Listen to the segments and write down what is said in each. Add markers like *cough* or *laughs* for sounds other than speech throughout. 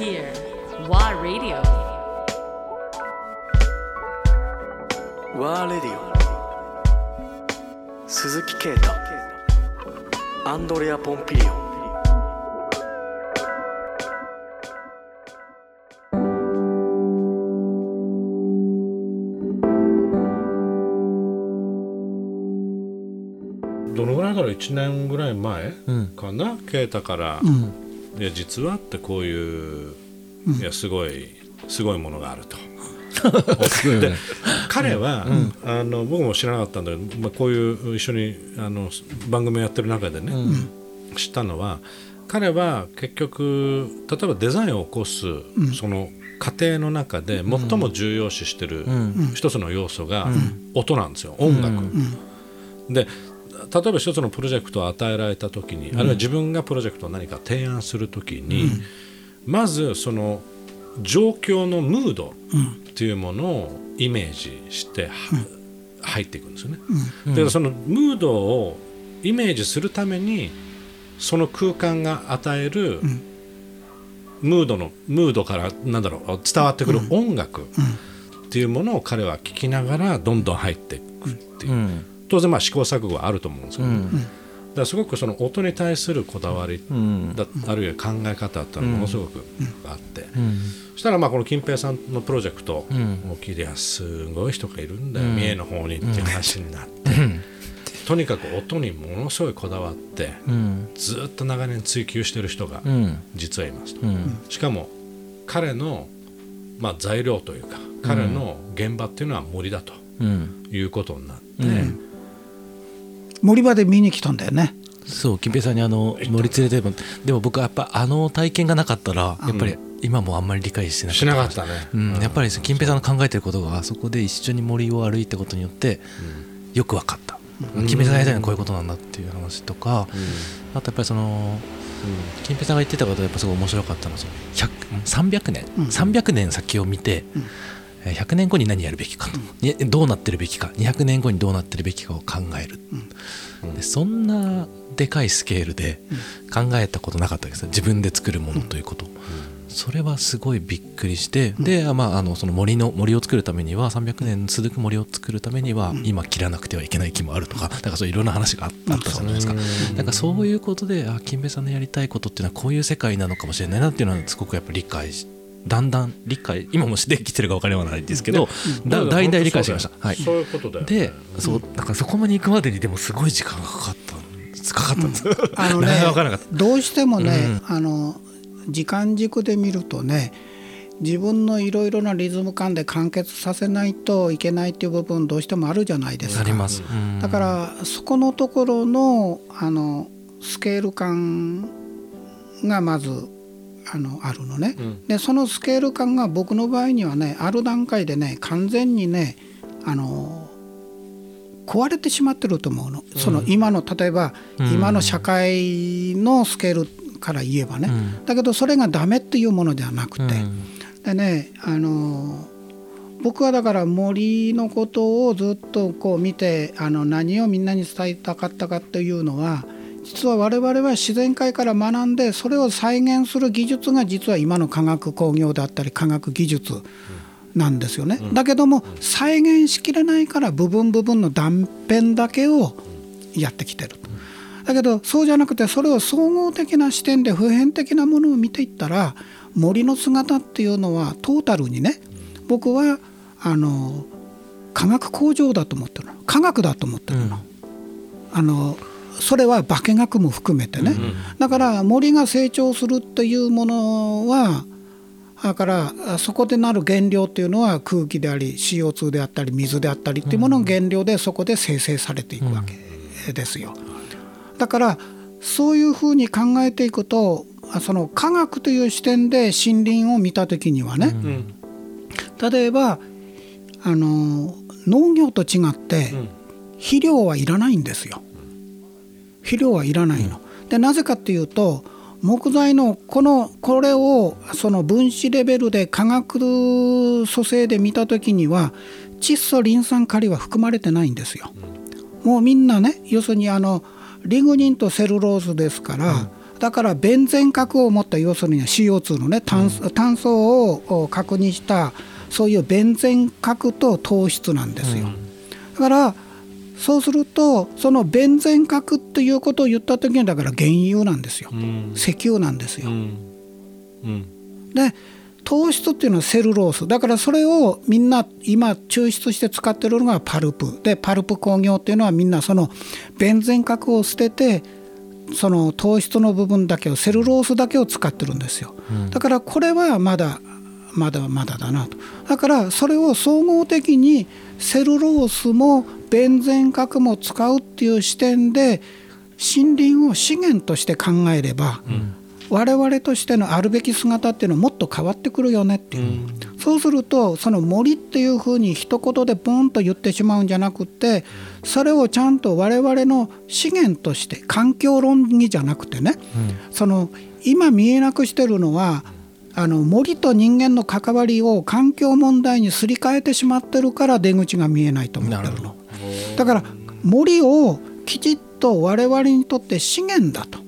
here. WA Radio. ワーレディオ鈴木啓太アンドレア・ポンピリオどのぐらいだろう？1年ぐらい前うん。かな啓太から、うんいや実はってこういう、いやすごいすごいものがあると。*laughs* で彼は、あの僕も知らなかったんだけど、まあ、こういう一緒にあの番組をやってる中でね、知ったのは彼は結局例えばデザインを起こす、その過程の中で最も重要視してる一つの要素が音なんですよ音楽。で例えば一つのプロジェクトを与えられた時に、あるいは自分がプロジェクトを何か提案する時に、まずその状況のムードっていうものをイメージして、は入っていくんですよね。でそのムードをイメージするためにその空間が与えるムードのムードからなんだろう伝わってくる音楽っていうものを彼は聞きながらどんどん入っていくっていう。うん当然まあ試行錯誤はあると思うんですけど、だからすごくその音に対するこだわりうん。だ、あるいは考え方っていうのがものすごくあって、そしたらまあこの金平さんのプロジェクトを聞いて、すごい人がいるんだよ、三重の方にっていう話になって、とにかく音にものすごいこだわって、うん。ずっと長年追求してる人がうん。実はいますと、うん。しかも彼のまあ材料というか彼の現場っていうのは森だとうん。いうことになって、森場で見に来たんだよね。そう金平さんにあの森連れてもでも僕はやっぱあの体験がなかったらやっぱり今もあんまり理解してなかった。しなかったね。うん、やっぱり金平さんの考えてることがあそこで一緒に森を歩いたことによってよく分かった、金平さんがやりたいのはこういうことなんだっていう話とか、あとやっぱりその金平さんが言ってたことがやっぱすごい面白かったのはその100 300年、300年先を見て、えー100年後に何やるべきかと、にどうなってるべきか。200年後にどうなってるべきかを考える、でそんなでかいスケールで考えたことなかったです自分で作るものということ、それはすごいびっくりして、で、まあ、あのその森の森を作るためには300年続く森を作るためには今切らなくてはいけない木もあるとかだからそういろんな話がああったじゃないですか、なんかそういうことであ金平さんのやりたいことっていうのはこういう世界なのかもしれないなっていうのはすごくやっぱり理解しだんだん理解今もできてるか分からないですけど、だだいだい理解しました。はい、そういうことだよね。で、そうだからそこまで行くまでにでもすごい時間がかかったんですかかったんです、あのねなかなか分からなかった。どうしてもね、あの時間軸で見るとね自分のいろいろなリズム感で完結させないといけないっていう部分どうしてもあるじゃないですか。あります。うんだからそこのところのあのスケール感がまずあのあるのね、でそのスケール感が僕の場合にはねある段階でね完全にねあの壊れてしまってると思うの、その今の例えば、今の社会のスケールから言えばね、だけどそれがダメっていうものではなくて、でねあの僕はだから森のことをずっとこう見てあの何をみんなに伝えたかったかっていうのは実は我々は自然界から学んでそれを再現する技術が実は今の科学工業だったり科学技術なんですよね。だけども再現しきれないから部分部分の断片だけをやってきてると。だけどそうじゃなくてそれを総合的な視点で普遍的なものを見ていったら森の姿っていうのはトータルにね僕はあの科学工場だと思ってるの科学だと思ってるの。あのそれは化学も含めてね、だから森が成長するっていうものはだからそこでなる原料っていうのは空気であり CO2 であったり水であったりっていうものの原料でそこで生成されていくわけですよ。だからそういうふうに考えていくとその科学という視点で森林を見た時にはね、例えばあの農業と違って肥料はいらないんですよ。肥料はいらないの。でなぜかっていうと木材のこのこれをその分子レベルで化学組成で見た時には窒素リン酸カリは含まれてないんですよ。もうみんなね要するにあのリグニンとセルロースですから、だからベンゼン核を持った要するに CO2 のね炭,、炭素を核にしたそういうベンゼン核と糖質なんですよ。だからそうするとそのベンゼン核っていうことを言った時にだから原油なんですよ、石油なんですよ。で糖質っていうのはセルロース。だからそれをみんな今抽出して使ってるのがパルプ。でパルプ工業っていうのはみんなそのベンゼン核を捨ててその糖質の部分だけをセルロースだけを使ってるんですよ、だからこれはまだまだまだだなと。だからそれを総合的にセルロースもベンゼン核も使うっていう視点で森林を資源として考えれば、うん。我々としてのあるべき姿っていうのはもっと変わってくるよねっていう、うん、そうするとその森っていうふうに一言でボンと言ってしまうんじゃなくてそれをちゃんと我々の資源として環境論議じゃなくてね、うん、その今見えなくしてるのはあの森と人間の関わりを環境問題にすり替えてしまってるから出口が見えないと思ってるの。だから森をきちっと我々にとって資源だと。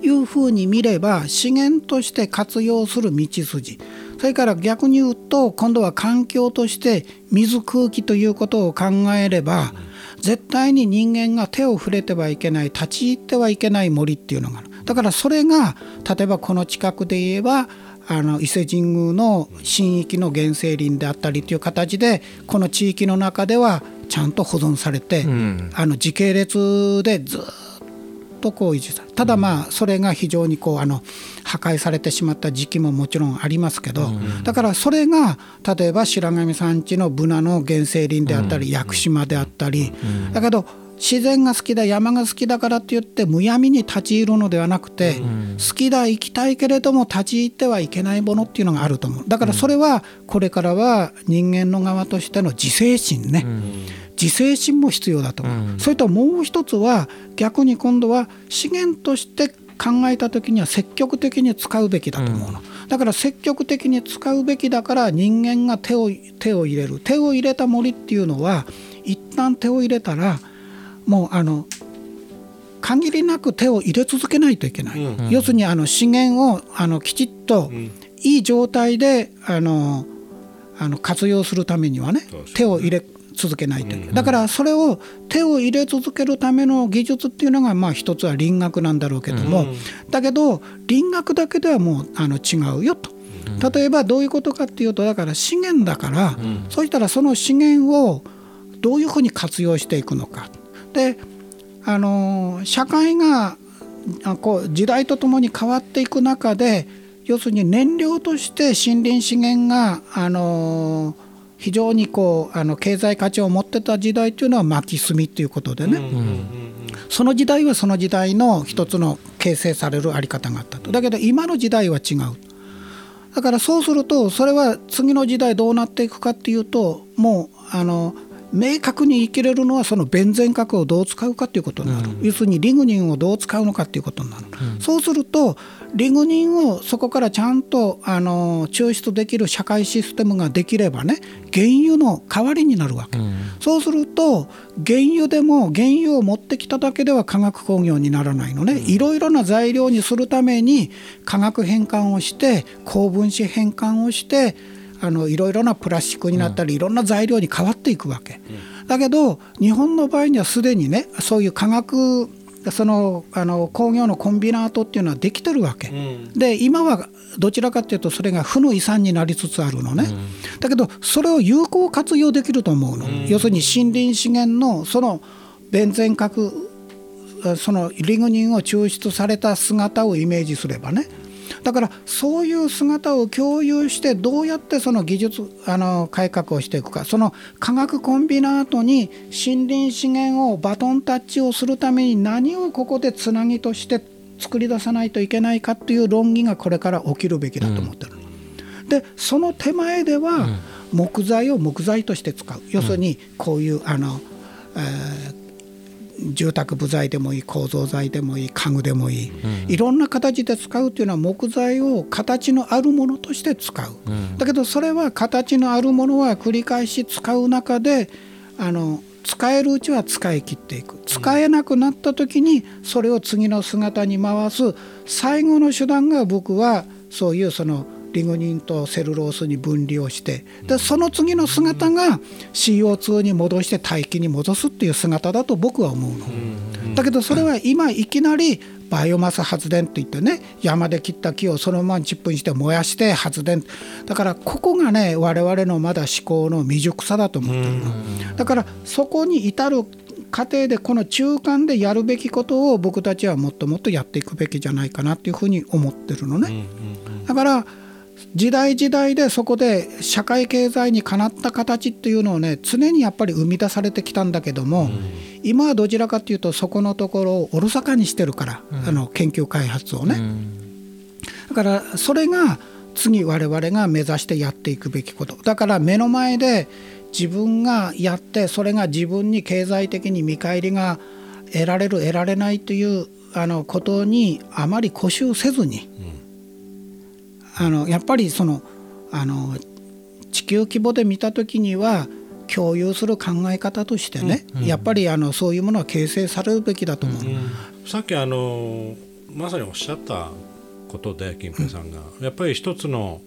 いうふうに見れば資源として活用する道筋それから逆に言うと今度は環境として水空気ということを考えれば絶対に人間が手を触れてはいけない立ち入ってはいけない森っていうのがあるだからそれが例えばこの近くで言えばあの伊勢神宮の神域の原生林であったりという形でこの地域の中ではちゃんと保存されて、うん、あの時系列でずっとこう維持されただまあそれが非常にこうあの破壊されてしまった時期ももちろんありますけど、だからそれが例えば白神山地のブナの原生林であったり屋久島であったり、だけど自然が好きだ山が好きだからって言ってむやみに立ち入るのではなくて、好きだ行きたいけれども立ち入ってはいけないものっていうのがあると思う。だからそれはこれからは人間の側としての自制心ね、自制心も必要だと思う、それともう一つは逆に今度は資源として考えた時には積極的に使うべきだと思うの、だから積極的に使うべきだから人間が手を手を入れる。手を入れた森っていうのは一旦手を入れたらもうあの限りなく手を入れ続けないといけない、うん、要するにあの資源をあのきちっといい状態であのあの活用するためにはね手を入れ続けないといけない。だからそれを手を入れ続けるための技術っていうのがまあ一つは林学なんだろうけども、だけど林学だけではもうあの違うよと。例えばどういうことかっていうとだから資源だから、そうしたらその資源をどういうふうに活用していくのかであの社会がこう時代とともに変わっていく中で要するに燃料として森林資源があの非常にこうあの経済価値を持ってた時代というのは薪炭ということでね、その時代はその時代の一つの形成される在り方があったと。だけど今の時代は違う。だからそうするとそれは次の時代どうなっていくかっていうともうあの明確に生きれるのはそのベンゼン核をどう使うかということになる、うん、要するにリグニンをどう使うのかということになる、うん、そうするとリグニンをそこからちゃんとあの抽出できる社会システムができればね原油の代わりになるわけ、うん、そうすると原油でも原油を持ってきただけでは化学工業にならないのね、いろいろな材料にするために化学変換をして高分子変換をしてあのいろいろなプラスチックになったり、いろんな材料に変わっていくわけ。だけど日本の場合にはすでにねそういう化学そのあの工業のコンビナートっていうのはできてるわけ、うん、で今はどちらかというとそれが負の遺産になりつつあるのね、うん、だけどそれを有効活用できると思うの、うん、要するに森林資源のそのベンゼン核そのリグニンを抽出された姿をイメージすればねだからそういう姿を共有してどうやってその技術あの改革をしていくかその科学コンビナートに森林資源をバトンタッチをするために何をここでつなぎとして作り出さないといけないかっていう論議がこれから起きるべきだと思ってる。うん、でその手前では木材を木材として使う。要するにこういうあの、えー住宅部材でもいい構造材でもいい家具でもいい、うん、いろんな形で使うというのは木材を形のあるものとして使う、うん、だけどそれは形のあるものは繰り返し使う中であの使えるうちは使い切っていく。使えなくなった時にそれを次の姿に回す最後の手段が僕はそういうそのリグニンとセルロースに分離をしてでその次の姿が CO2 に戻して大気に戻すっていう姿だと僕は思うの。だけどそれは今いきなりバイオマス発電っていってね山で切った木をそのままチップにして燃やして発電。だからここがね我々のまだ思考の未熟さだと思ってるの。だからそこに至る過程でこの中間でやるべきことを僕たちはもっともっとやっていくべきじゃないかなっていうふうに思ってるのね。だから時代時代でそこで社会経済にかなった形っていうのをね常にやっぱり生み出されてきたんだけども、今はどちらかというとそこのところをおろそかにしてるから、あの研究開発をね、だからそれが次我々が目指してやっていくべきこと。だから目の前で自分がやってそれが自分に経済的に見返りが得られる得られないというあのことにあまり固執せずに、あのやっぱりそのあの地球規模で見た時には共有する考え方としてね、やっぱりあのそういうものは形成されるべきだと思う。さっきあのまさにおっしゃったことで金平さんが、やっぱり一つの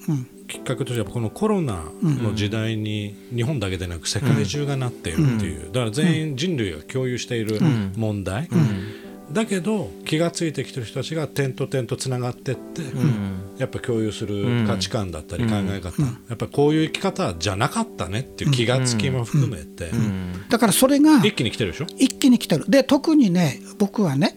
きっかけとしてはこのコロナの時代に日本だけでなく世界中がなっているっていう、だから全員人類が共有している問題、だけど気が付いてきてる人たちが点と点とつながってって、やっぱ共有する価値観だったり考え方、やっぱりこういう生き方じゃなかったねっていう気が付きも含めて、だからそれが一気に来てるでしょ？一気に来てる。で特にね僕はね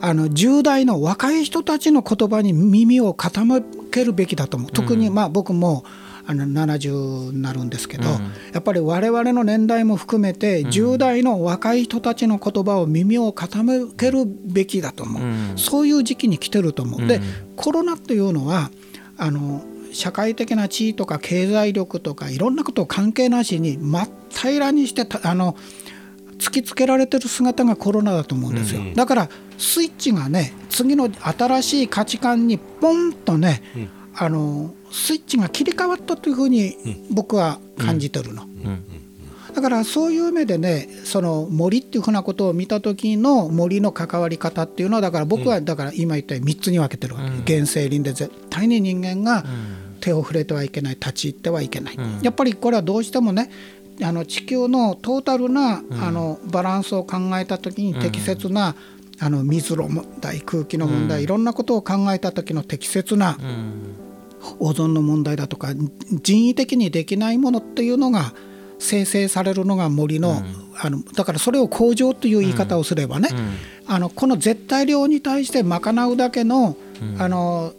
あの10代の若い人たちの言葉に耳を傾けるべきだと思う。特にまあ僕もあの70になるんですけど、やっぱり我々の年代も含めて10代の若い人たちの言葉を耳を傾けるべきだと思う、そういう時期に来てると思う。でコロナっていうのはあの社会的な地位とか経済力とかいろんなことを関係なしに真っ平らにしてあの突きつけられてる姿がコロナだと思うんですよ、だからスイッチがね次の新しい価値観にポンとね、あのスイッチが切り替わったというふうに僕は感じてるの。だからそういう目でねその森っていうふうなことを見た時の森の関わり方っていうのはだから僕はだから今言ったように3つに分けてるわけ、原生林で絶対に人間が手を触れてはいけない立ち入ってはいけない、やっぱりこれはどうしてもねあの地球のトータルな、あのバランスを考えた時に適切な、あの水の問題空気の問題、いろんなことを考えた時の適切な、オゾンの問題だとか人為的にできないものっていうのが生成されるのが森の,、あのだからそれを工場という言い方をすればね、あのこの絶対量に対して賄うだけの,、あの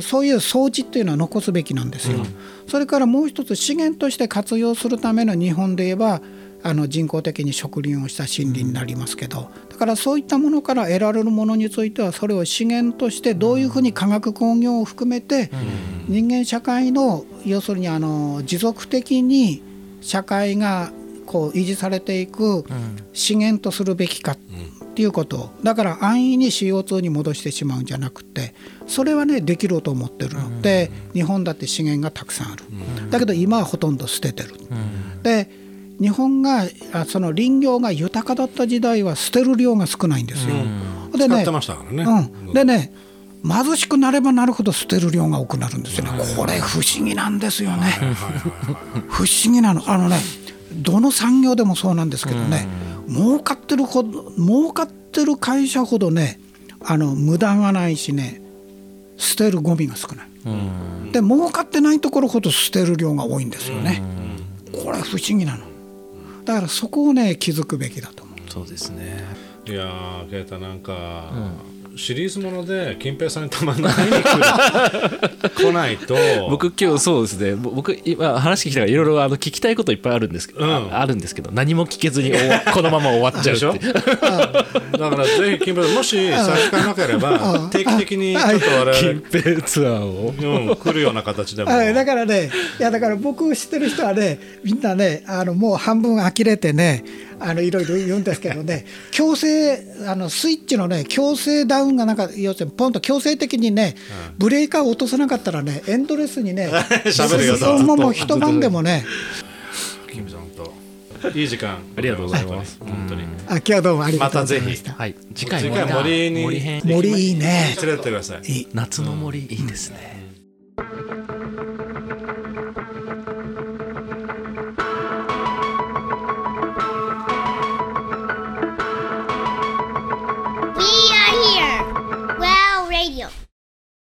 そういう装置っていうのは残すべきなんですよ。それからもう一つ資源として活用するための日本で言えばあの人工的に植林をした森林になりますけどだからそういったものから得られるものについてはそれを資源としてどういうふうに化学工業を含めて人間社会の要するにあの持続的に社会がこう維持されていく資源とするべきかっていうこと。だから安易に CO2 に戻してしまうんじゃなくてそれはねできると思ってるの。で日本だって資源がたくさんある。だけど今はほとんど捨ててる。で日本がその林業が豊かだった時代は捨てる量が少ないんですよ。でね、使ってましたからね。うん、でね貧しくなればなるほど捨てる量が多くなるんですよね。これ不思議なんですよね。不思議なの。あのねどの産業でもそうなんですけどね、儲かってるほど儲かってる会社ほどねあの無駄がないしね捨てるゴミが少ない。で儲かってないところほど捨てる量が多いんですよね。これ不思議なの。だからそこをね気づくべきだと思う。そうですね。いやー、ケイタなんか、シリーズもので金平さんにたまんない会いに来る来ないと。*laughs* 僕今日そうですね。ぼ僕今話聞きたからいろいろあの聞きたいこといっぱいあるんですけど、うん。ああるんですけど何も聞けずに *laughs* このまま終わっちゃうでしょ？*laughs* だからぜひ金平さんもし差し支えなければ定期的にちょっと我金々平ツアーを。うん、来るような形でも。はい、だからね、いやだから僕知ってる人はね、みんなね、あのもう半分呆れてね、あのいろいろ言うんですけどね、強制あのスイッチのね強制ダウンがなんか要するにポンと強制的にね、ブレーカーを落とさなかったらね、エンドレスにね、*laughs* 喋るよともうもう一晩でもね、金平さんと。いい時間。ありがとうございます。本当に。あ今日はどうもありがとうございました。はい。次回森に森編森いいね。連れてってください。夏の森いいですね